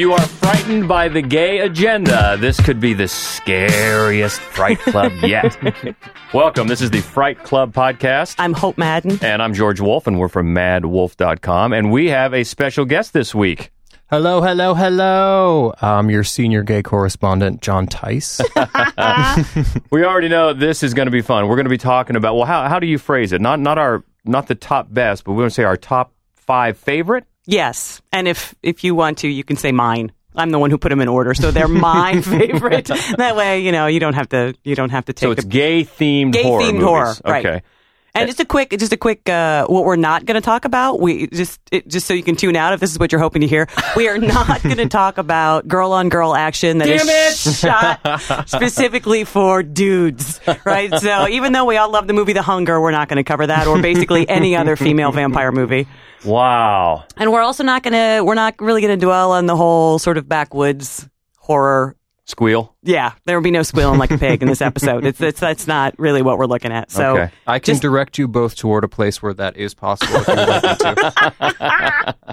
If you are frightened by the gay agenda, this could be the scariest Fright Club yet. Welcome. This is the Fright Club podcast. I'm Hope Madden. And I'm George Wolf, and we're from maddwolf.com. And we have a special guest this week. Hello, hello, hello. I'm your senior gay correspondent, John Tice. we already know this is going to be fun. We're going to be talking about well, how how do you phrase it? Not not our not the top best, but we're going to say our top five favorite. Yes, and if if you want to, you can say mine. I'm the one who put them in order, so they're my favorite. That way, you know, you don't have to you don't have to take. So it's gay themed gay horror themed movies. horror, right? Okay. And just a quick, just a quick, uh, what we're not going to talk about. We just, it, just so you can tune out if this is what you're hoping to hear. We are not going to talk about girl on girl action that Damn is it! shot specifically for dudes, right? So even though we all love the movie The Hunger, we're not going to cover that or basically any other female vampire movie. Wow. And we're also not going to, we're not really going to dwell on the whole sort of backwoods horror Squeal. yeah, there will be no squealing like a pig in this episode. It's, it's that's not really what we're looking at. So Okay. I can Just- direct you both toward a place where that is possible if you would like me to.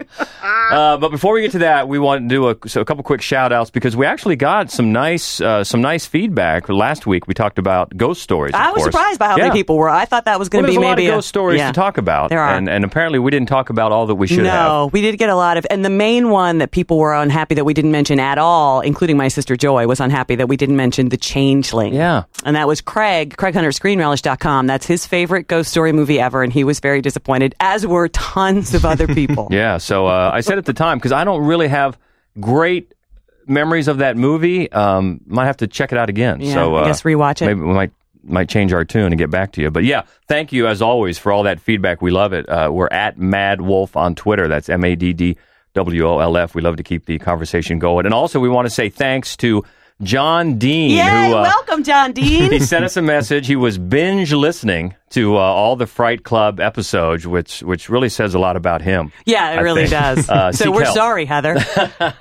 Uh, but before we get to that, we want to do a, so a couple quick shout outs because we actually got some nice uh, some nice feedback. Last week we talked about ghost stories. of I was course. surprised by how Yeah. many people were. I thought that was going to there's be a lot maybe of ghost stories yeah. to talk about. There are. And, and apparently we didn't talk about all that we should no, have. we did get a lot of, and the main one that people were unhappy that we didn't mention at all, including my sister Joy, was unhappy that we didn't mention the Changeling. Yeah. and that was Craig, Craig Hunter, ScreenRelish.com. That's his favorite ghost story movie ever, and he was very disappointed, as were tons of other people. Yeah. So uh, I said at the time because I don't really have great memories of that movie. Um, might have to check it out again. Yeah, so uh, I guess rewatch it. Maybe we might might change our tune and get back to you. But yeah, thank you as always for all that feedback. We love it. Uh, we're at MaddWolf on Twitter. That's M A D D W O L F. We love to keep the conversation going. And also, we want to say thanks to John Dean, Yay! who uh, welcome, John Dean. he sent us a message. He was binge listening to uh, all the Fright Club episodes, which which really says a lot about him. Yeah, it I really think. does. Uh, so we're help. sorry, Heather.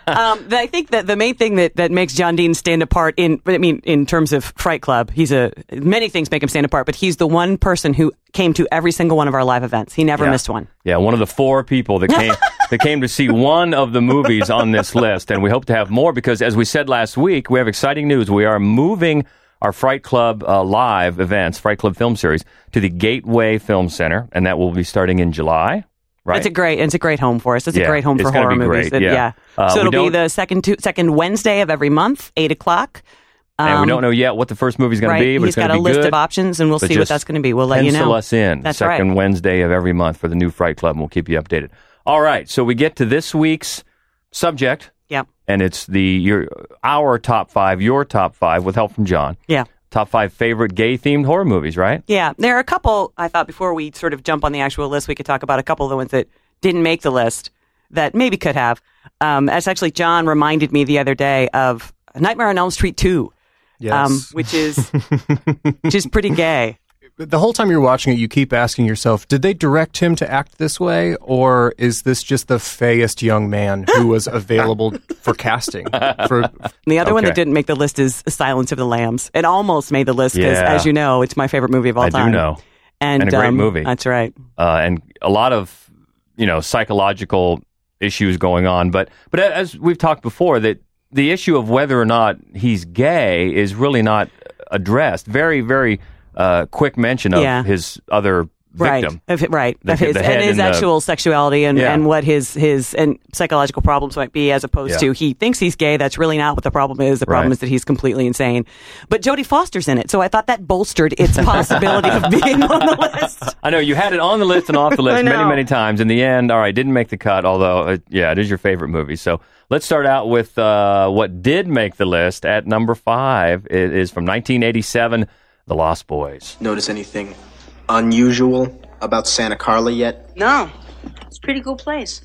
um, I think that the main thing that, that makes John Dean stand apart in, I mean, in terms of Fright Club, he's a many things make him stand apart, but he's the one person who came to every single one of our live events. He never Yeah. missed one. Yeah, one of the four people that came that came to see one of the movies on this list, and we hope to have more because, as we said last week, we have exciting news. We are moving our Fright Club uh, live events, Fright Club Film Series, to the Gateway Film Center, and that will be starting in July. Right? It's a great, it's a great home for us. It's Yeah, a great home for horror be movies. great, It- yeah. Uh, so it'll be the second tu- second Wednesday of every month, eight o'clock. and we Um, don't know yet what the first movie is going right. to be, but He's it's going got a list good. of options, and we'll But see what that's going to be. We'll let you know. Pencil us in That's second right. Wednesday of every month for the new Fright Club, and we'll keep you updated. All right, so we get to this week's subject, Yep. and it's the your our top five, your top five, with help from John. Yeah. Top five favorite gay themed horror movies, right? Yeah, there are a couple. I thought before we sort of jump on the actual list, we could talk about a couple of the ones that didn't make the list that maybe could have. Um, as actually John reminded me the other day of Nightmare on Elm Street two, Yes. um, which is which is pretty gay. The whole time you're watching it, you keep asking yourself, did they direct him to act this way, or is this just the fayest young man who was available for casting? For, And the other one that didn't make the list is Silence of the Lambs. It almost made the list because, Yeah. as you know, it's my favorite movie of all I do time. know. and, And a great um, movie. That's right. Uh, and a lot of you know psychological issues going on, but but as we've talked before, that the issue of whether or not he's gay is really not addressed. Very very uh, quick mention of Yeah. his other victim. Right, of, right, The- of his, and his and the- actual sexuality and, Yeah. and what his his and psychological problems might be, as opposed Yeah. to he thinks he's gay. That's really not what the problem is. The problem Right. is that he's completely insane. But Jodie Foster's in it, so I thought that bolstered its possibility of being on the list. I know you had it on the list and off the list many, many times. In the end, all right, didn't make the cut. Although, uh, yeah, it is your favorite movie. So let's start out with uh, what did make the list at number five. It is from 1987, The Lost Boys. Notice anything unusual about Santa Carla yet? No, it's a pretty cool place.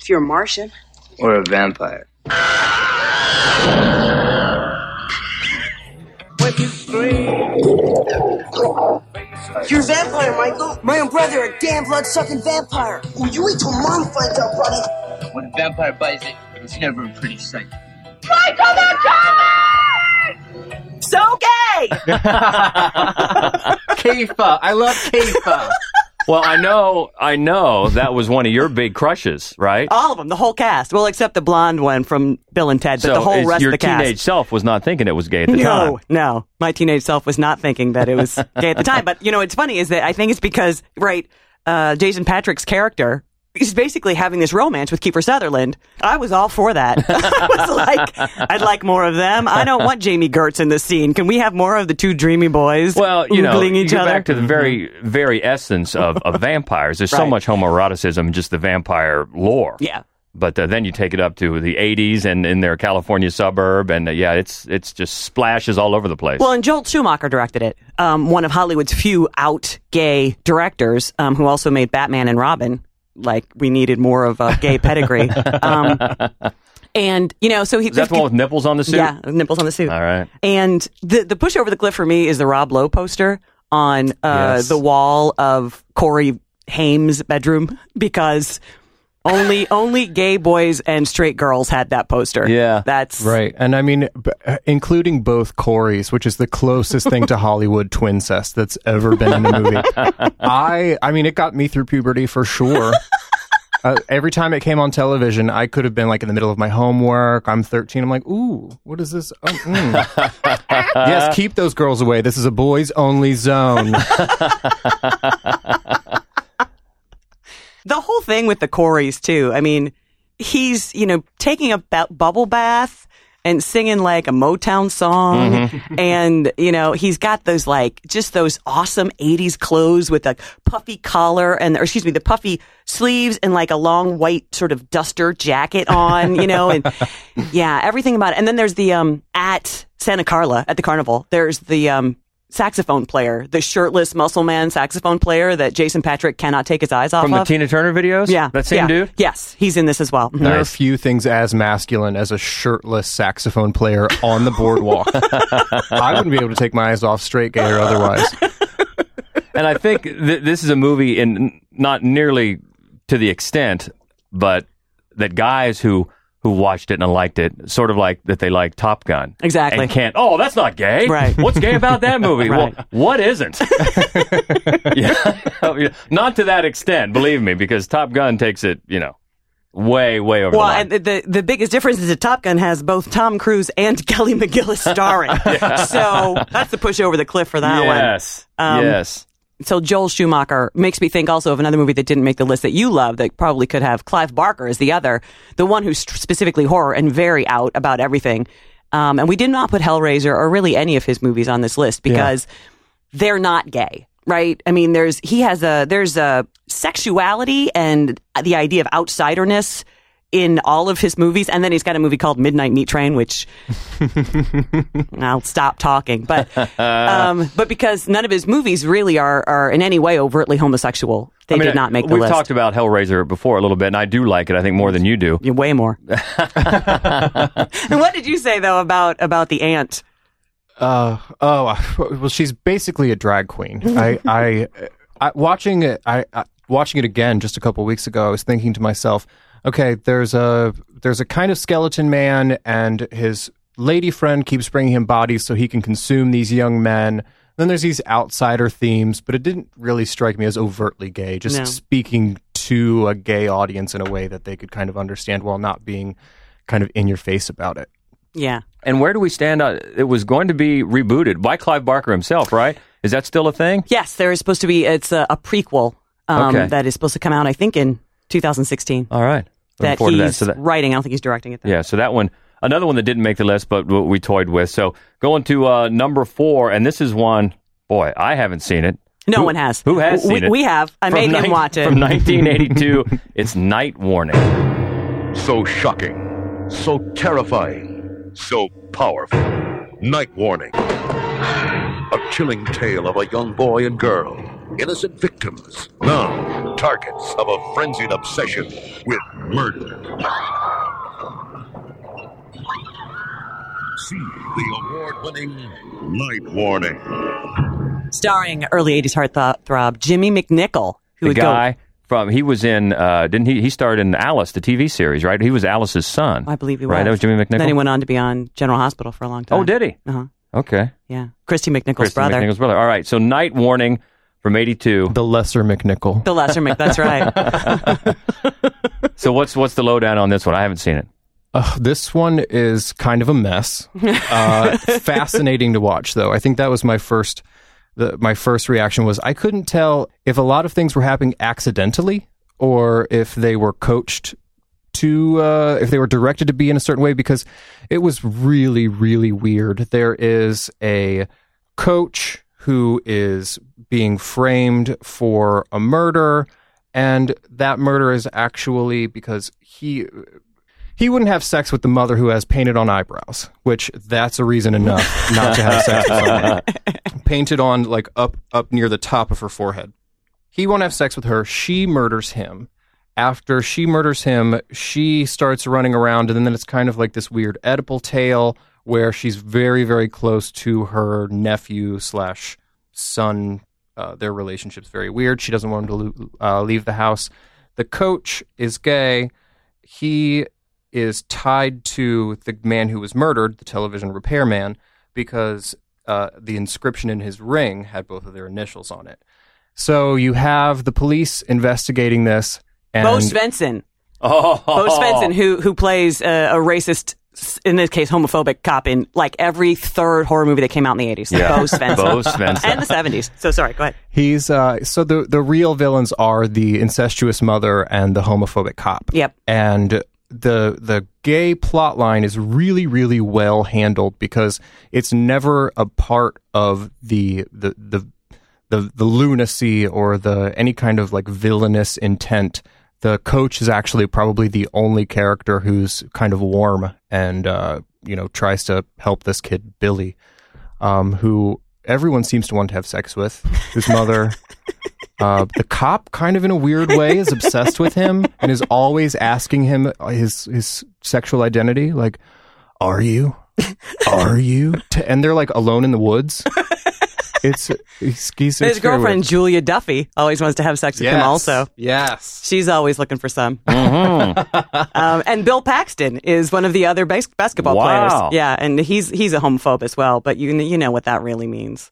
If you're a Martian. Or a vampire. You're a vampire, Michael. My own brother, a damn blood-sucking vampire. Well, you wait till mom finds out, buddy. When a vampire bites it, it's never a pretty sight. So gay. Kiefer. I love Kiefer. Well, I know, I know that was one of your big crushes, right? All of them, the whole cast. Well, except the blonde one from Bill and Ted, but so the whole is- rest your of the cast. Your teenage self was not thinking it was gay at the time. no, no. My teenage self was not thinking that it was gay at the time. But you know, it's funny is that I think it's because right, uh, Jason Patric's character is basically having this romance with Kiefer Sutherland. I was all for that. I was like, I'd like more of them. I don't want Jami Gertz in the scene. Can we have more of the two dreamy boys? Well, you know, oogling you each other? back to the very, very essence of, of vampires. There's so much homoeroticism in just the vampire lore. yeah. But uh, then you take it up to the 80s and in their California suburb, and uh, yeah, it's it's just splashes all over the place. Well, and Joel Schumacher directed it. Um, one of Hollywood's few out gay directors, um, who also made Batman and Robin. Like we needed more of a gay pedigree. Um, and you know, so he Is that the one with nipples on the suit? yeah nipples on the suit. All right. And the the push over the cliff for me is the Rob Lowe poster on uh, Yes. the wall of Corey Haim's bedroom because only only gay boys and straight girls had that poster. Yeah. that's Right. And I mean, b- including both Corys, which is the closest thing to Hollywood twincest that's ever been in a movie. I, I mean, it got me through puberty for sure. Uh, every time it came on television, I could have been like in the middle of my homework. I'm 13. I'm like, ooh, what is this? Oh, mm. yes, keep those girls away. This is a boys only zone. the whole thing with the Coreys too. I mean, he's you know taking a bu- bubble bath and singing like a Motown song, Mm-hmm. and you know he's got those like just those awesome '80s clothes with a puffy collar and or excuse me, the puffy sleeves and like a long white sort of duster jacket on, you know, and yeah, everything about it. And then there's the um at Santa Carla at the carnival. There's the um. Saxophone player, the shirtless muscle man saxophone player that Jason Patric cannot take his eyes off From the of. Tina Turner videos? Yeah. That same yeah. dude? Yes, he's in this as well. There are few things as masculine as a shirtless saxophone player on the boardwalk. I wouldn't be able to take my eyes off straight gay or otherwise. and I think th- this is a movie, in not nearly to the extent, but that guys who who watched it and liked it, sort of like that they like Top Gun, Exactly. and can't. Oh, that's not gay. Right. What's gay about that movie? Right. Well, what isn't? yeah. not to that extent, believe me, because Top Gun takes it, you know, way, way over Well, the the, the biggest difference is that Top Gun has both Tom Cruise and Kelly McGillis starring. So that's the push over the cliff for that one. yes, Um, yes. So Joel Schumacher makes me think also of another movie that didn't make the list that you love that probably could have Clive Barker as the other, the one who's specifically horror and very out about everything. Um, and we did not put Hellraiser or really any of his movies on this list because they're not gay, right? I mean, there's he has a there's a sexuality and the idea of outsiderness in all of his movies, and then he's got a movie called Midnight Meat Train, which I'll stop talking, but um, but because none of his movies really are are in any way overtly homosexual, they I mean, did not make the We've list. talked about Hellraiser before a little bit, and I do like it. I think more than you do. Yeah, way more. and what did you say though about about the ant? Uh oh well she's basically a drag queen. I I, I watching it I, I watching it again just a couple weeks ago I was thinking to myself, okay, there's a there's a kind of skeleton man and his lady friend keeps bringing him bodies so he can consume these young men. Then there's these outsider themes, but it didn't really strike me as overtly gay, just No. speaking to a gay audience in a way that they could kind of understand while not being kind of in your face about it. Yeah. And where do we stand? On, it was going to be rebooted by Clive Barker himself, right? Is that still a thing? Yes, there is supposed to be. It's a, a prequel um, Okay. that is supposed to come out. I think in 2016. All right. Looking that forward he's that. So that, writing. I don't think he's directing it. Though. yeah, so that one, another one that didn't make the list, but we toyed with. So going to uh, number four, and this is one, boy, I haven't seen it. No Who- one has. Who has we, seen it? We have. I From made him nine- watch it. From 1982, it's Night Warning. So shocking, so terrifying, so powerful. Night Warning. A chilling tale of a young boy and girl, innocent victims, now targets of a frenzied obsession with murder. See the award winning Night Warning. starring early 80s heartthrob Jimmy McNichol, who The would guy from, he was in, uh, didn't he? He starred in Alice, the TV series, right? He was Alice's son. I believe he was. Right, that was Jimmy McNichol. Then he went on to be on General Hospital for a long time. oh, did he? Uh huh. Okay. Yeah. Kristy McNichol's Kristen brother. McNichol's brother. All right. So Night Warning from '82. The Lesser McNichol. The Lesser Mc. That's right. So what's what's the lowdown on this one? I haven't seen it. Uh, this one is kind of a mess. Uh, fascinating to watch, though. I think that was my first. The, my first reaction was I couldn't tell if a lot of things were happening accidentally or if they were coached to, uh, if they were directed to be in a certain way because it was really, really weird. There is a coach who is being framed for a murder, and that murder is actually because he he wouldn't have sex with the mother who has painted on eyebrows, which that's a reason enough not to have sex with someone. painted on like up up near the top of her forehead. He won't have sex with her. She murders him. After she murders him, she starts running around, and then it's kind of like this weird Oedipal tale where she's very, very close to her nephew slash son. Uh, their relationship's very weird. She doesn't want him to lo- uh, leave the house. The coach is gay. He is tied to the man who was murdered, the television repairman, because uh, the inscription in his ring had both of their initials on it. So you have the police investigating this, and Bo Svenson. Oh, Bo Svenson, who who plays uh, a racist, in this case, homophobic cop in like every third horror movie that came out in the eighties. Yeah. Bo Svenson. Bo Svenson. and the seventies. So sorry, go ahead. he's uh, so the the real villains are the incestuous mother and the homophobic cop. Yep. and the the gay plot line is really really well handled because it's never a part of the the the the, the lunacy or the any kind of like villainous intent the coach is actually probably the only character who's kind of warm and uh, you know tries to help this kid Billy, um, who everyone seems to want to have sex with. His mother, uh, the cop, kind of in a weird way, is obsessed with him and is always asking him his his sexual identity. Like, are you? Are you? And they're like alone in the woods. It's, he's, he's His girlfriend weird. Julia Duffy always wants to have sex with him. Also, yes. she's always looking for some. Mm-hmm. um, and Bill Paxton is one of the other bas- basketball Wow. players. Yeah, and he's he's a homophobe as well. But you you know what that really means.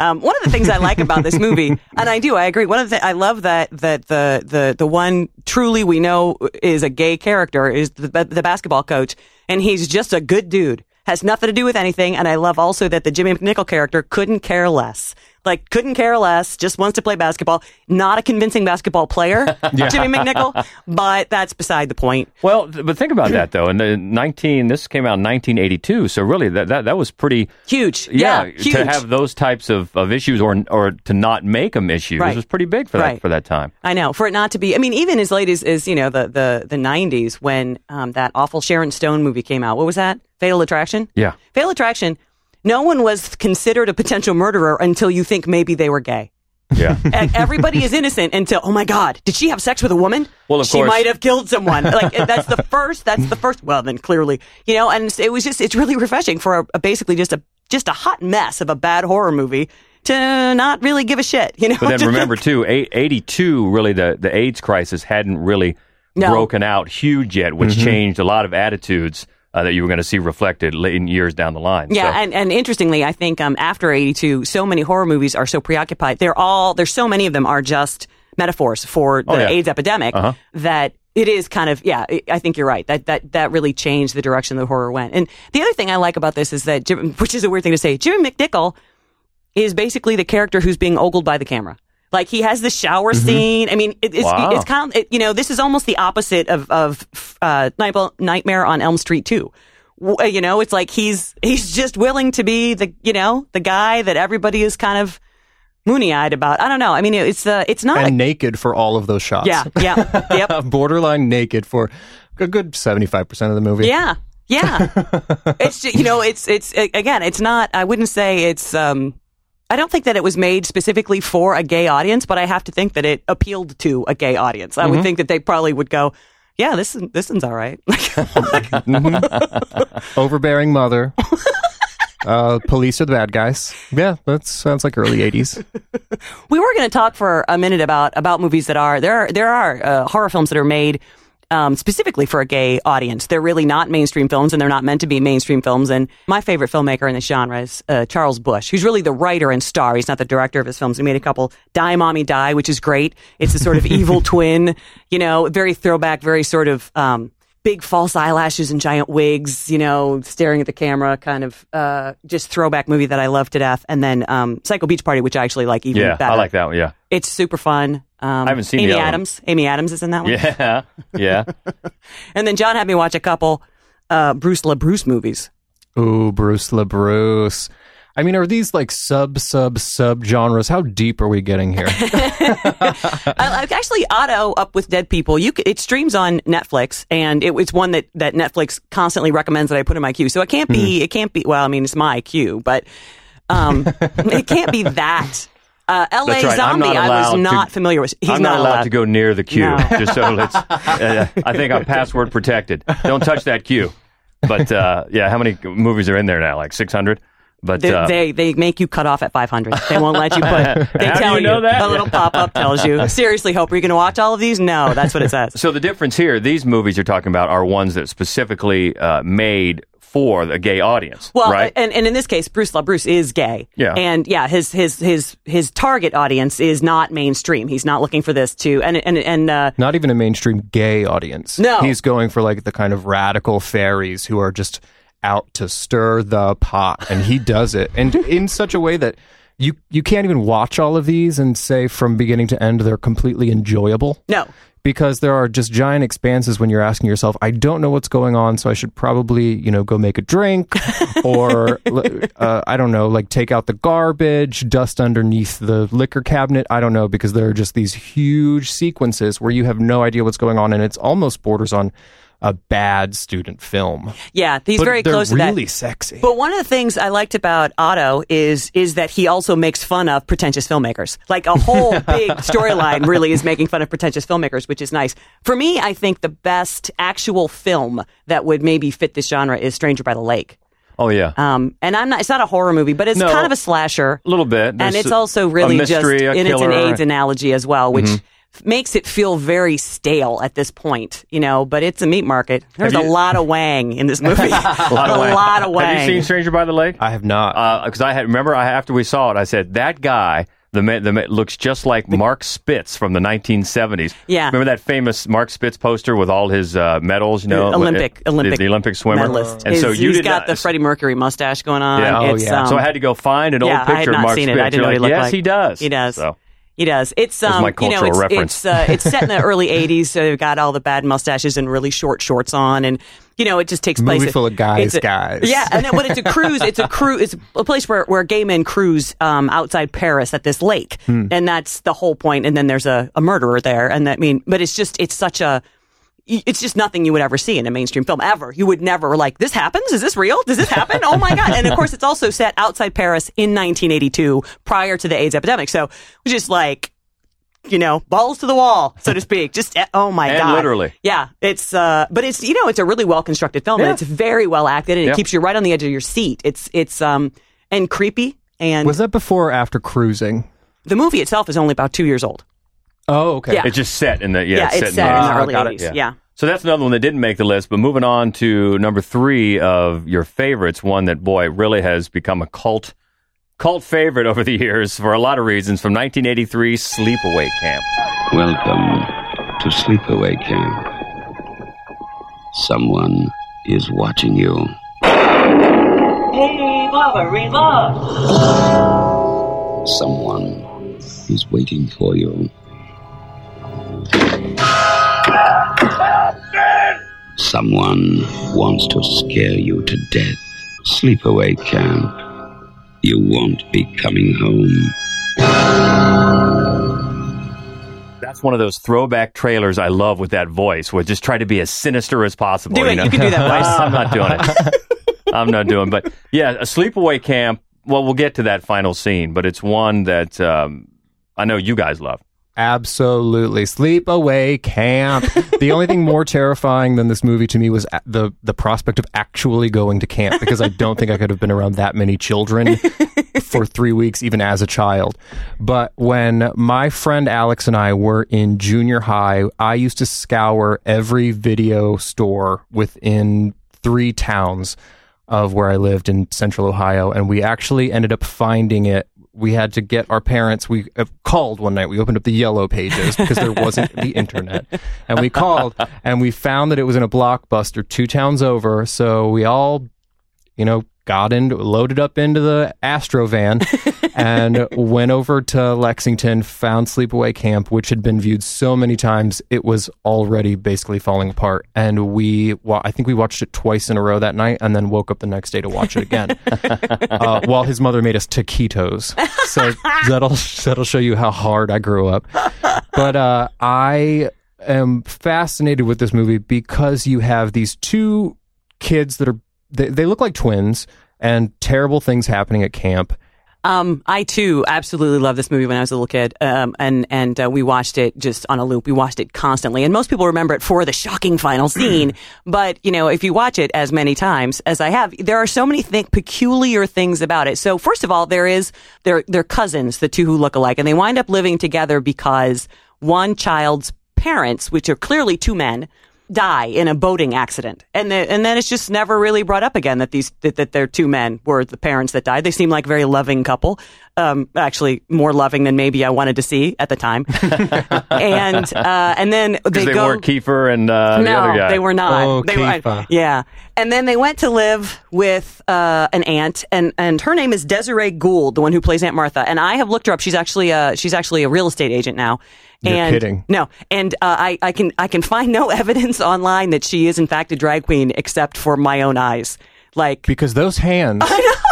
Um, one of the things I like about this movie, and I do, I agree. One of the I love that that the the the one truly we know is a gay character is the, the basketball coach, and he's just a good dude. Has nothing to do with anything, and I love also that the Jimmy McNichol character couldn't care less. Like couldn't care less, just wants to play basketball. Not a convincing basketball player, Jimmy McNichol, but that's beside the point. Well, but think about that though. In the 19, this came out in 1982, so really that that, that was pretty. Huge, Yeah, yeah, huge. to have those types of, of issues or or to not make them issues Right. was pretty big for that Right. for that time. I know for it not to be. I mean, even as late as, as you know the the the nineties when um, that awful Sharon Stone movie came out. What was that? Fatal Attraction. Yeah. Fatal Attraction. No one was considered a potential murderer until you think maybe they were gay. Yeah. E- Everybody is innocent until oh my god, did she have sex with a woman? Well, of she course. might have killed someone. Like that's the first. That's the first. Well, then clearly, you know, and it was just it's really refreshing for a, a basically just a just a hot mess of a bad horror movie to not really give a shit. You know. But then remember too, 82 really the the AIDS crisis hadn't really No. broken out huge yet, which Mm-hmm. changed a lot of attitudes uh, that you were going to see reflected in years down the line. Yeah, So- and, and interestingly, I think um, after '82, so many horror movies are so preoccupied. They're all there's so many of them are just metaphors for the Oh, yeah. AIDS epidemic Uh-huh. that it is kind of yeah. I- I think you're right. That that that really changed the direction the horror went. And the other thing I like about this is that, Jim, which is a weird thing to say, Jimmy McNichol is basically the character who's being ogled by the camera. Like he has the shower scene. I mean, it, it's Wow. it's kind of it, you know this is almost the opposite of of uh, Night- Nightmare on Elm Street. Uh, You know, it's like he's he's just willing to be the you know the guy that everybody is kind of moony eyed about. I don't know. I mean, it's uh, it's not. and a, naked for all of those shots. yeah, yeah, yep, borderline naked for a good seventy five percent of the movie. yeah, yeah. it's ju- you know, it's it's again, it's not. I wouldn't say it's. um I don't think that it was made specifically for a gay audience, but I have to think that it appealed to a gay audience. I would think that they probably would go, "Yeah, this is this one's all right." overbearing mother. uh, police are the bad guys. Yeah, that sounds like early eighties. We were going to talk for a minute about about movies that are there. Are, there are uh, horror films that are made um, specifically for a gay audience. They're really not mainstream films, and they're not meant to be mainstream films. And my favorite filmmaker in this genre is uh, Charles Busch, who's really the writer and star. He's not the director of his films. He made a couple Die Mommy Die, which is great. It's a sort of evil twin, you know, very throwback, very sort of um, big false eyelashes and giant wigs, you know, staring at the camera, kind of uh, just throwback movie that I love to death. And then um, Psycho Beach Party, which I actually like even Yeah, better. I like that one. Yeah. It's super fun. Um, I haven't seen Amy the one. Adams. Amy Adams is in that one. Yeah. Yeah. And then John had me watch a couple uh, Bruce LaBruce movies. Ooh, Bruce LaBruce. I mean, are these like sub, sub, sub genres? How deep are we getting here? I, I actually Otto Up with Dead People. You c- it streams on Netflix, and it, it's one that that Netflix constantly recommends that I put in my queue. So it can't be Hmm. it can't be well. I mean, it's my queue, but um, it can't be that. Uh, L.A. Right. Zombie. I was allowed to- not familiar with. He's I'm not, allowed, to go near the queue. No. Just so let's. Uh, I think I'm password protected. Don't touch that queue. But uh, yeah, how many movies are in there now? Like 600. But They, uh, they they make you cut off at 500. They won't let you put. They tell you know that? A little pop up tells you. Seriously, Hope, are you going to watch all of these? No, that's what it says. so the difference here, these movies you're talking about are ones that specifically uh, made for the gay audience, Well, right? and, and in this case, Bruce LaBruce is gay. Yeah. And yeah, his his his his target audience is not mainstream. He's not looking for this to and and and uh, Not even a mainstream gay audience. No. He's going for like the kind of radical faeries who are just out to stir the pot. And he does it. And in such a way that you you can't even watch all of these and say from beginning to end they're completely enjoyable. no. Because there are just giant expanses when you're asking yourself, I don't know what's going on, so I should probably, you know, go make a drink or, uh, I don't know, like take out the garbage, dust underneath the liquor cabinet. I don't know, because there are just these huge sequences where you have no idea what's going on, and it's almost borders on a bad student film. Yeah, he's But very close really to that. Really sexy. But one of the things I liked about Otto is is that he also makes fun of pretentious filmmakers. Like a whole big storyline really is making fun of pretentious filmmakers, which is nice. For me, I think the best actual film that would maybe fit this genre is Stranger by the Lake. oh yeah, Um, and I'm not. It's not a horror movie, but it's No. kind of a slasher. a little bit. and it's a- also a really just mystery, a and it's an. Mm-hmm. AIDS analogy as well, which f- makes it feel very stale at this point, you know. But it's a meat market. There's Have a lot of wang in this movie. a lot of wang. lot of wang. Have you seen Stranger by the Lake? I have not. because I had remember I after we saw it, I said that guy. The man, the man looks just like Mark Spitz from the 1970s. Yeah. remember that famous Mark Spitz poster with all his uh, medals? You know, Olympic, the, Olympic, the Olympic swimmer. medalist. And so you he's did got not, the Freddie Mercury mustache going on. Yeah. Oh, It's, yeah. um, so I had to go find an yeah, old picture I had of not Mark seen Spitz. it. I didn't You're know like, he looked yes, like. he does. He does. So He does. It's um, my you know, it's reference. it's uh, it's set in the early '80s, so they've got all the bad mustaches and really short shorts on, and you know, it just takes place. Movie full of guys, it's a- guys. Yeah, and then when it's a cruise, it's a cruise. It's a place where where gay men cruise um, outside Paris at this lake, Hmm. and that's the whole point. And then there's a, a murderer there, and that I mean, but it's just it's such a it's just nothing you would ever see in a mainstream film ever. You would never like this happens. Is this real? Does this happen? Oh my god! And of course, it's also set outside Paris in 1982, prior to the AIDS epidemic. So, just like you know, balls to the wall, so to speak. Just eh, oh my And god, literally. yeah. It's uh, but it's you know, it's a really well constructed film, Yeah. and it's very well acted, and Yeah. it keeps you right on the edge of your seat. It's it's um and creepy, and Was that before or after cruising? the movie itself is only about two years old. Oh, okay. Yeah. it's just set in the yeah, Yeah, it's, it's set set in in the the early got it. 80s. Yeah. So that's another one that didn't make the list. But moving on to number three of your favorites, one that boy really has become a cult cult favorite over the years for a lot of reasons. From 1983, Sleepaway Camp. Welcome to Sleepaway Camp. Someone is watching you. Hey, Baba, Reba! Someone is waiting for you. Someone wants to scare you to death. Sleepaway Camp. You won't be coming home. That's one of those throwback trailers I love with that voice, where just try to be as sinister as possible. Do it. know? You can do that voice. I'm not doing it. I'm not doing. But yeah, a sleepaway camp. Well, we'll get to that final scene, but it's one that um, I know you guys love. Absolutely. Sleepaway camp. the only thing more terrifying than this movie to me was the the prospect of actually going to camp because I don't think I could have been around that many children for 3 weeks even as a child. But when my friend Alex and I were in junior high, I used to scour every video store within 3 towns of where I lived in central Ohio and we actually ended up finding it we had to get our parents we uh, called one night. We opened up the yellow pages because there wasn't the internet. And we called and we found that it was in a blockbuster two towns over. So we all you know got in loaded up into the astro van and went over to lexington found sleepaway camp which had been viewed so many times it was already basically falling apart. And we wa- i think we watched it twice in a row that night and then woke up the next day to watch it again. Uh, while his mother made us taquitos. So that'll that'll show you how hard i grew up. But uh, i am fascinated with this movie because you have these two kids that are they, they look like twins and terrible things happening at camp Um, I too absolutely loved this movie when I was a little kid, um, and and uh, we watched it just on a loop. We watched it constantly, and most people remember it for the shocking final scene. but you know, if you watch it as many times as I have, there are so many th- peculiar things about it. So first of all, there is they're they're cousins, the two who look alike, and they wind up living together because one child's parents, which are clearly two men, die in a boating accident, and the, and then it's just never really brought up again that these that, that their two men were the parents that died. They seem like a very loving couple, um, actually more loving than maybe I wanted to see at the time. and uh, and then they, they, go. weren't Kiefer and uh, the other guy. they were not. Oh, they were, Kiefer. yeah. And then they went to live with uh, an aunt, and, and her name is Desiree Gould, the one who plays Aunt Martha. And I have looked her up. She's actually a, she's actually a real estate agent now. You're and kidding. No, and uh, I, I can I can find no evidence online that she is in fact a drag queen, except for my own eyes. Like, because those hands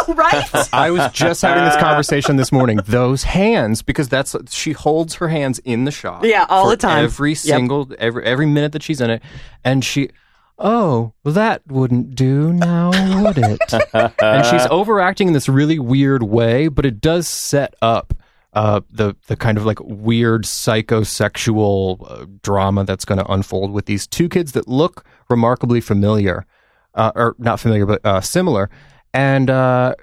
right? I was just having this conversation this morning. Those hands, because that's she holds her hands in the shot. Yeah, all the time. Every Yep. single every every minute that she's in it, and she. Oh, well, that wouldn't do now, would it? and she's overacting in this really weird way, but it does set up uh, the the kind of like weird psychosexual uh, drama that's going to unfold with these two kids that look remarkably familiar, uh, or not familiar, but uh, similar, and uh,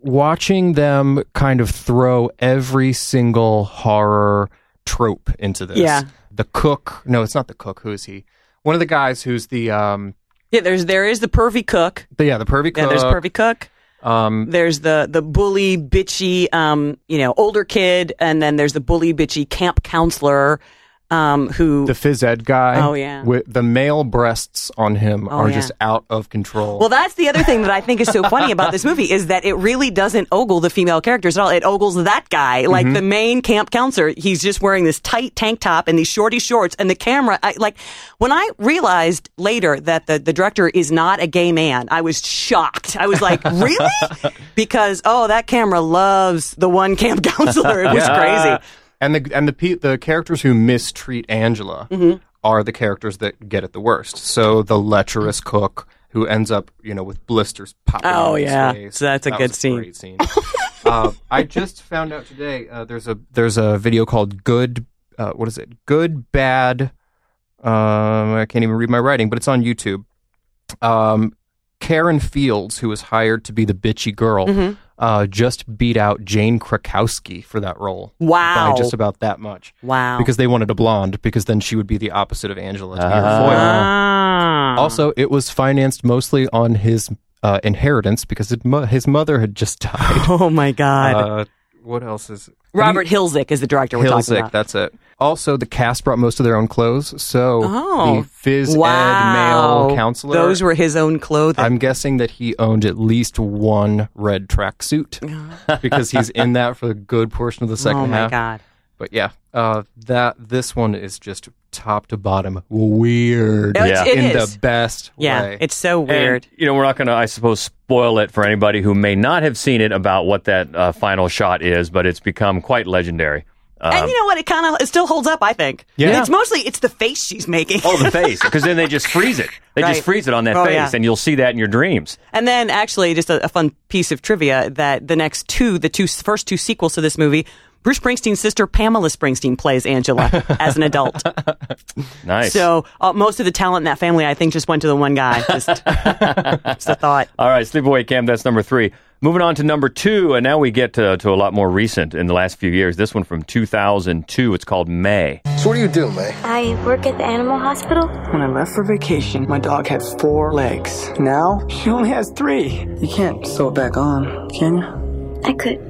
watching them kind of throw every single horror trope into this. Yeah. the cook. No, it's not the cook. Who is he? One of the guys who's the um, yeah, there's there is the pervy cook. the, yeah, the pervy cook. Yeah, there's pervy cook. Um, There's the the bully bitchy um you know older kid, and then there's the bully bitchy camp counselor um who the phys ed guy. Oh, yeah. with the male breasts on him Oh, are yeah. just out of control. Well, that's the other thing that I think is so funny about this movie is that it really doesn't ogle the female characters at all. It ogles that guy, like Mm-hmm. the main camp counselor. He's just wearing this tight tank top and these shorty shorts, and the camera. I, like when I realized later that the the director is not a gay man, I was shocked. I was like, really? Because oh, that camera loves the one camp counselor. It was crazy. And the and the pe- the characters who mistreat Angela Mm-hmm. are the characters that get it the worst. So the lecherous cook who ends up, you know, with blisters popping. Oh, his yeah. face. So that's a That good scene. Great scene. uh, I just found out today. Uh, there's a there's a video called "Good." Uh, what is it? Good bad. Um, I can't even read my writing, but it's on YouTube. Um, Karen Fields, who was hired to be the bitchy girl, Mm-hmm. Uh, just beat out Jane Krakowski for that role. Wow. By just about that much. Wow. Because they wanted a blonde, because then she would be the opposite of Angela to be her foil. Ah. Also, it was financed mostly on his uh, inheritance because it, mo- his mother had just died. oh my god. uh, what else is Robert Hiltzik is the director we're talking Hiltzik? about. That's it. Also, the cast brought most of their own clothes, so Oh. the phys wow. ed male counselor. Those were his own clothing. I'm guessing that he owned at least one red tracksuit because he's in that for a good portion of the second half. oh my half. god. But yeah, uh, that this one is just top to bottom weird It- Yeah. in is. the best Yeah, way. it's so weird. And, you know, we're not going to, I suppose, spoil it for anybody who may not have seen it about what that uh, final shot is, but it's become quite legendary. Um, and you know what? It kind of it still holds up. I think. Yeah. It's mostly it's the face she's making. oh, the face, because then they just freeze it. They Right. just freeze it on that Oh, face, yeah. and you'll see that in your dreams. And then actually, just a, a fun piece of trivia that the next two, the two first two sequels to this movie, Bruce Springsteen's sister Pamela Springsteen plays Angela as an adult. Nice. So uh, most of the talent in that family, I think, just went to the one guy. Just, just a thought. All right, Sleepaway Camp, that's number three. Moving on to number two, and now we get to, to a lot more recent in the last few years. This one from 2002. It's called May. So what do you do, May? I work at the animal hospital. When I left for vacation, my dog had four legs. Now, she only has three. You can't sew it back on, can you? I could.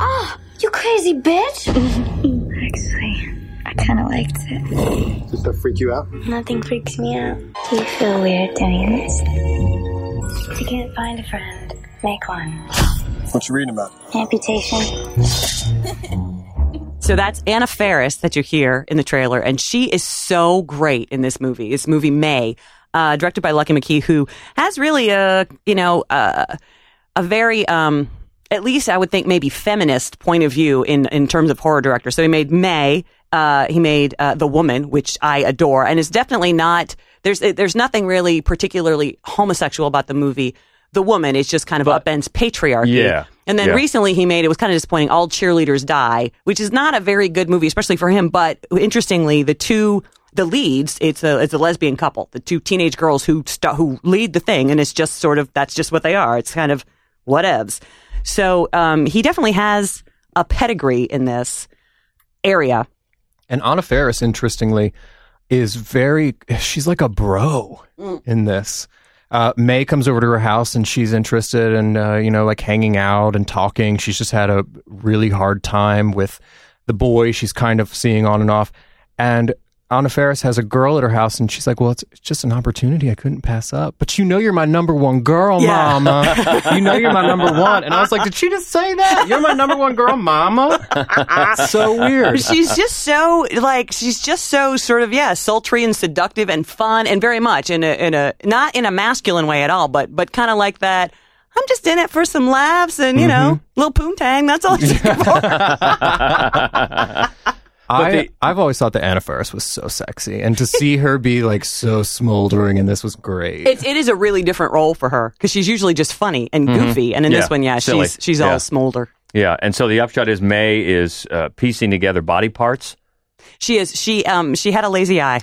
Oh, you crazy bitch! Actually, I kind of liked it. Does that freak you out? Nothing freaks me out. Do you feel weird doing this? If you can't find a friend, make one. What you reading about? Amputation. So that's Anna Faris that you hear in the trailer, and she is so great in this movie. This movie May, uh, directed by Lucky McKee, who has really a you know uh, a very um, at least I would think maybe feminist point of view in in terms of horror director. So he made May, uh, he made uh, The Woman, which I adore, and it's definitely not there's there's nothing really particularly homosexual about the movie. The Woman is just kind of upends patriarchy. Yeah. And then Yeah. recently he made it was kind of disappointing. All cheerleaders die, which is not a very good movie, especially for him. But interestingly, the two the leads it's a it's a lesbian couple, the two teenage girls who st- who lead the thing, and it's just sort of that's just what they are. It's kind of whatevs. So um, he definitely has a pedigree in this area. And Anna Faris, interestingly, is very, she's like a bro in this. Uh, May comes over to her house and she's interested in, uh, you know, like hanging out and talking. She's just had a really hard time with the boy she's kind of seeing on and off. And Anna Faris has a girl at her house and she's like, well, it's, it's just an opportunity I couldn't pass up. But you know, you're my number one girl, Yeah. mama. you know, you're my number one. And I was like, did she just say that? You're my number one girl, mama? so weird. She's just so like she's just so sort of yeah sultry and seductive and fun and very much in a in a not in a masculine way at all but but kind of like that. I'm just in it for some laughs and you know mm-hmm. little poontang. That's all she's for. I, the- I've always thought that Anna Faris was so sexy, and to see her be like so smoldering in this was great. It, it is a really different role for her because she's usually just funny and goofy, and in Yeah, this one, yeah, silly. she's she's Yeah. all smolder. Yeah, and so the upshot is May is uh, piecing together body parts. She is she um she had a lazy eye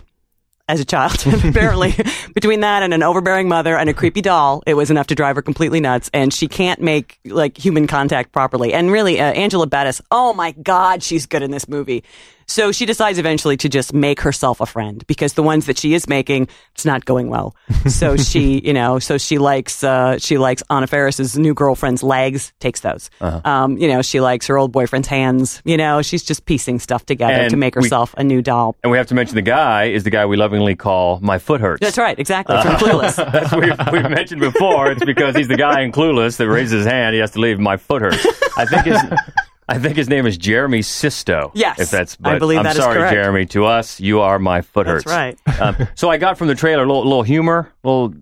as a child. Apparently, between that and an overbearing mother and a creepy doll, it was enough to drive her completely nuts. And she can't make like human contact properly. And really, uh, Angela Bettis, oh my god, she's good in this movie. So she decides eventually to just make herself a friend because the ones that she is making, it's not going well. So she, you know, so she likes uh, she likes Anna Faris's new girlfriend's legs, takes those. Uh-huh. Um, you know, she likes her old boyfriend's hands. You know, she's just piecing stuff together And to make we- herself a new doll. And we have to mention the guy is the guy we lovingly call My Foot Hurts. That's right, exactly. From Clueless. That's what we've, we've mentioned before. It's because he's the guy in Clueless that raises his hand. He has to leave. My foot hurts. I think his, I think his name is Jeremy Sisto. Yes, if that's. I believe I'm that is sorry, correct. Jeremy. To us, you are my foot hurts. That's right. Um, so I got from the trailer a little, little humor, little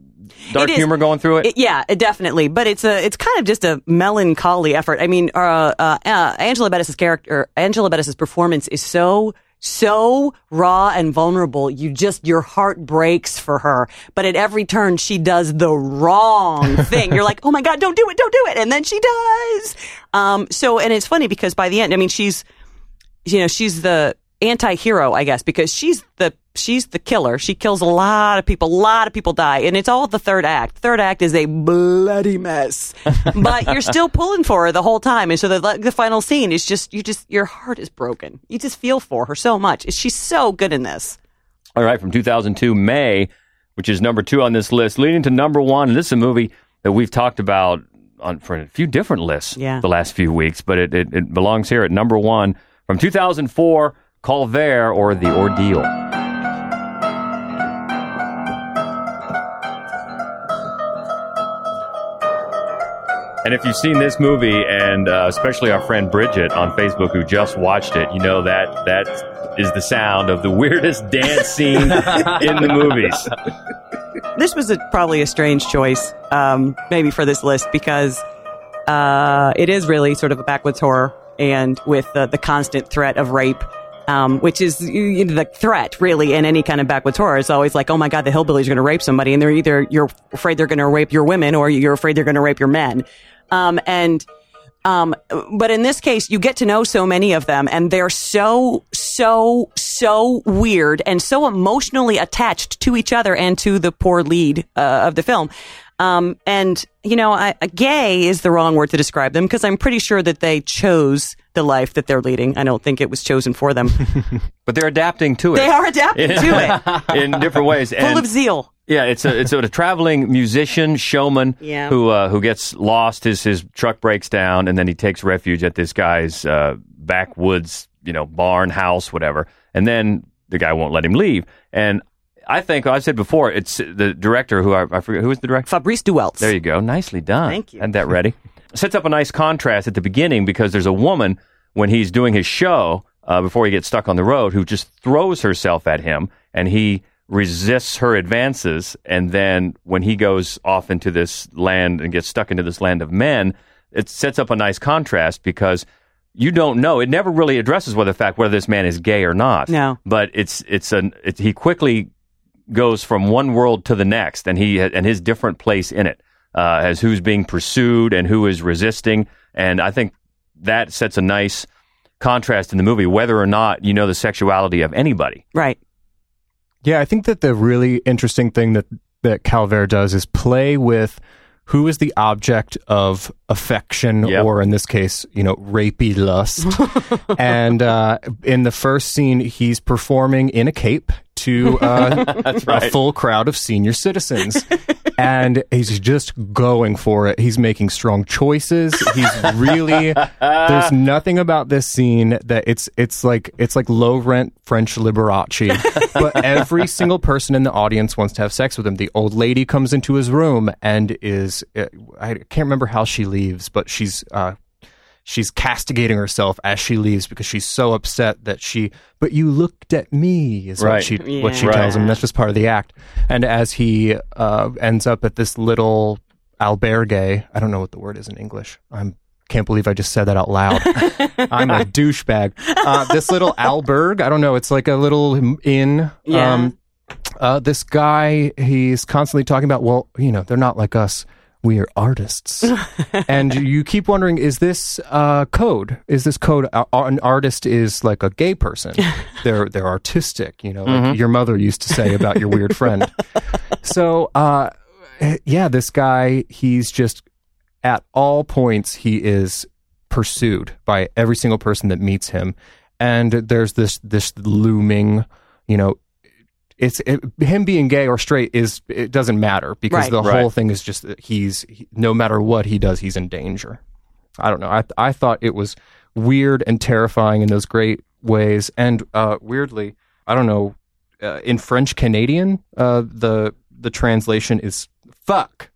dark is- humor going through it. It- yeah, it definitely. But it's a it's kind of just a melancholy effort. I mean, uh, uh, uh, Angela Bettis's character, Angela Bettis's performance is so so raw and vulnerable. You just your heart breaks for her. But at every turn, she does the wrong thing. You're like, oh my god, don't do it, don't do it, and then she does. Um. So, and it's funny because by the end, I mean, she's you know she's the anti-hero i guess because she's the she's the killer. She kills a lot of people. A lot of people die. And it's all the third act. Third act is a bloody mess. But you're still pulling for her the whole time. And so the, the final scene is just you just your heart is broken. You just feel for her so much. She's so good in this. All right, from 2002, May, which is number two on this list, leading to number one. And this is a movie that we've talked about on for a few different lists Yeah. the last few weeks, but it, it, it belongs here at number one from 2004, Calvaire or The Ordeal. And if you've seen this movie, and uh, especially our friend Bridget on Facebook who just watched it, you know that that is the sound of the weirdest dance scene in the movies. this was a, probably a strange choice, um, maybe for this list because uh, it is really sort of a backwoods horror, and with uh, the constant threat of rape, um, which is you- know, the threat really in any kind of backwoods horror. It's always like, oh my god, the hillbillies are going to rape somebody, and they're either you're afraid they're going to rape your women or you're afraid they're going to rape your men. Um, and Um, but in this case, you get to know so many of them, and they're so, so, so weird and so emotionally attached to each other and to the poor lead uh, of the film. Um, and you know, I, gay is the wrong word to describe them because I'm pretty sure that they chose the life that they're leading. I don't think it was chosen for them. but they're adapting to it. They are adapting to it in different ways, full and of zeal. Yeah, it's a it's a, traveling musician showman Yeah. who uh, who gets lost. His his truck breaks down, and then he takes refuge at this guy's uh, backwoods, you know, barn house, whatever. And then the guy won't let him leave. And I think I said before, it's the director who I, I forget who was the director. Fabrice Du Welz. There you go. Nicely done. Thank you. Had that ready. Sets up a nice contrast at the beginning because there's a woman when he's doing his show uh, before he gets stuck on the road who just throws herself at him and he resists her advances. And then when he goes off into this land and gets stuck into this land of men, it sets up a nice contrast because you don't know. It never really addresses whether the fact whether this man is gay or not. No. But it's it's an it, he quickly goes from one world to the next, and he and his different place in it uh, as who's being pursued and who is resisting, and I think that sets a nice contrast in the movie, whether or not you know the sexuality of anybody. Right. Yeah, I think that the really interesting thing that that Calvaire does is play with who is the object of affection, Yep. or in this case, you know, rapey lust. and uh, in the first scene, he's performing in a cape to uh, That's a full crowd of senior citizens. and he's just going for it. He's making strong choices. He's really there's nothing about this scene that it's it's like it's like low rent French Liberace. but every single person in the audience wants to have sex with him. The old lady comes into his room and is uh, I can't remember how she leaves, but she's uh she's castigating herself as she leaves because she's so upset that she but you looked at me is what Right. she what she Yeah. tells him. That's just part of the act. And as he uh, ends up at this little albergue i don't know what the word is in english. I'm can't believe i just said that out loud. I'm a douchebag. Uh, this little alberg i don't know it's like a little inn. Yeah. um, uh, this guy he's constantly talking about well you know they're not like us we are artists. And you keep wondering is this uh, code? Is this code uh, an artist is like a gay person. They're they're artistic you know like your mother used to say about your weird friend. So uh yeah this guy he's just at all points he is pursued by every single person that meets him. And there's this this looming you know it's it, him being gay or straight is it doesn't matter because Right. the Right. whole thing is just that he's he, no matter what he does he's in danger. I don't know. I i thought it was weird and terrifying in those great ways. And uh weirdly i don't know uh, in french canadian uh the the translation is fuck.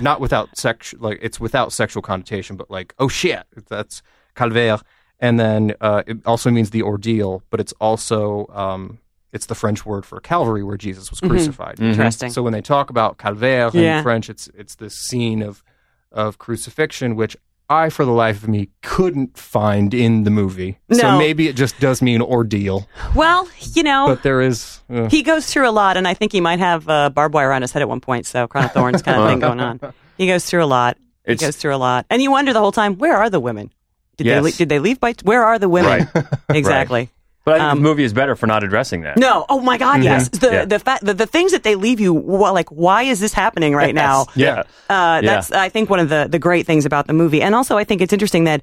Not without sex like it's without sexual connotation but like oh shit that's calvaire. And then uh it also means the ordeal but it's also um it's the french word for calvary where jesus was crucified Interesting. so when they talk about calvaire Yeah. in French, it's it's this scene of of crucifixion, which I, for the life of me, couldn't find in the movie. So maybe it just does mean ordeal. Well, you know, But there is. uh, he goes through a lot, and I think he might have uh, barbed wire on his head at one point. So crown of thorns kind of thing going on. He goes through a lot. It's- he goes through a lot, and you wonder the whole time, where are the women? Did Yes. they did they leave by? Where are the women? exactly. But I think Um, the movie is better for not addressing that. No. Oh my God. Yes. The Yeah. the fact the, the things that they leave you wha- like why is this happening right now? Yeah. Uh, Yeah. that's I think one of the the great things about the movie, and also I think it's interesting that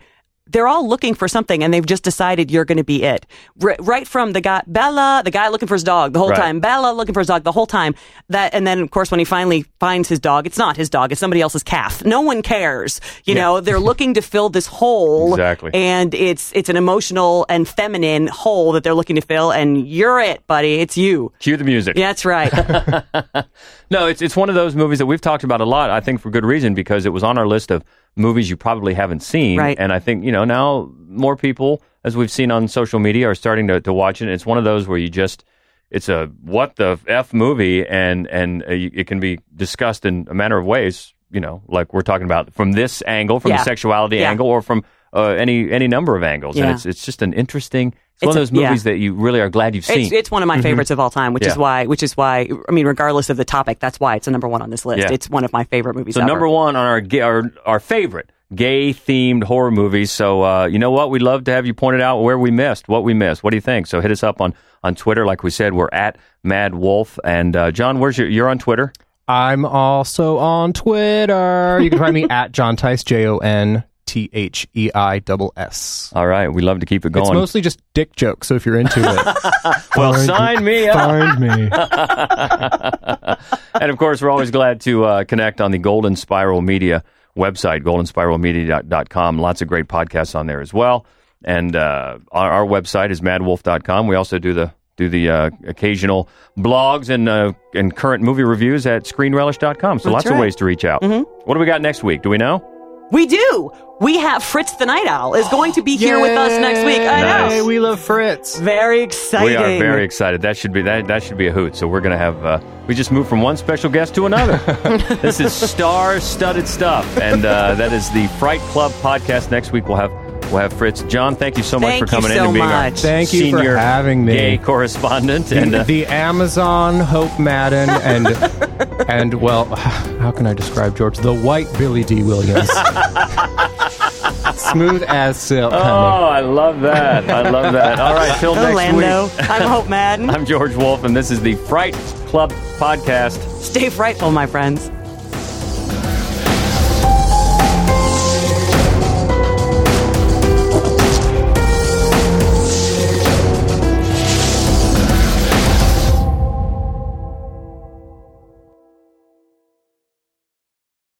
they're all looking for something, and they've just decided you're going to be it. R- right from the guy Bella, the guy looking for his dog the whole Right. time, Bella looking for his dog the whole time. That, and then of course when he finally finds his dog, it's not his dog, it's somebody else's calf. No one cares. You know, they're looking to fill this hole, Exactly. and it's it's an emotional and feminine hole that they're looking to fill, and you're it, buddy. It's you. Cue the music. Yeah, that's right. No, it's it's one of those movies that we've talked about a lot. I think for good reason because it was on our list of movies you probably haven't seen. Right. And I think you know now more people, as we've seen on social media, are starting to, to watch it. It's one of those where you just it's a what the f movie, and and uh, it can be discussed in a manner of ways. You know, like we're talking about from this angle, from Yeah. the sexuality Yeah. angle, or from uh, any any number of angles. And it's it's just an interesting. It's, It's one of those movies yeah. that you really are glad you've seen. It's, it's one of my favorites of all time, which is Mm-hmm. Why, which is why, I mean, regardless of the topic, that's why it's a number one on this list. Yeah. It's one of my favorite movies. So ever. number one on our our, our favorite gay themed horror movies. So, uh, you know what? We'd love to have you pointed out where we missed, what we missed. What do you think? So, hit us up on, on Twitter. Like we said, we're at MaddWolf. And, uh, Jon, where's your, you're on Twitter? I'm also on Twitter. You can find me at Jon Theiss, J O N T H E I double S. All right. We love to keep it going. It's mostly just dick jokes, so if you're into it, well, find- sign me up. Find me. and of course, we're always glad to uh, connect on the Golden Spiral Media website, goldenspiralmedia.com. Lots of great podcasts on there as well. And uh, our, our website is maddwolf.com. We also do the do the uh, occasional blogs and uh, and current movie reviews at screenrelish.com. So That's lots of ways to reach out. What do we got next week? Do we know? We do. We have Fritz the Night Owl is going to be here with us next week. I Nice. know. we love Fritz. Very exciting. We are very excited. That should be that. That should be a hoot. So we're gonna have. Uh, we just moved from one special guest to another. this is star-studded stuff, and uh, that is the Fright Club podcast. Next week we'll have we'll have Fritz. Jon, thank you so much Thank for coming you in and being our much. Thank you for senior having me. gay correspondent. And the, uh, the Amazon Hope Madden and and well, how can I describe George? The white Billy Dee Williams, smooth as silk. oh, honey. I love that. I love that. All right, till next Orlando. week. I'm Hope Madden. I'm George Wolf, and this is the Fright Club podcast. Stay frightful, my friends.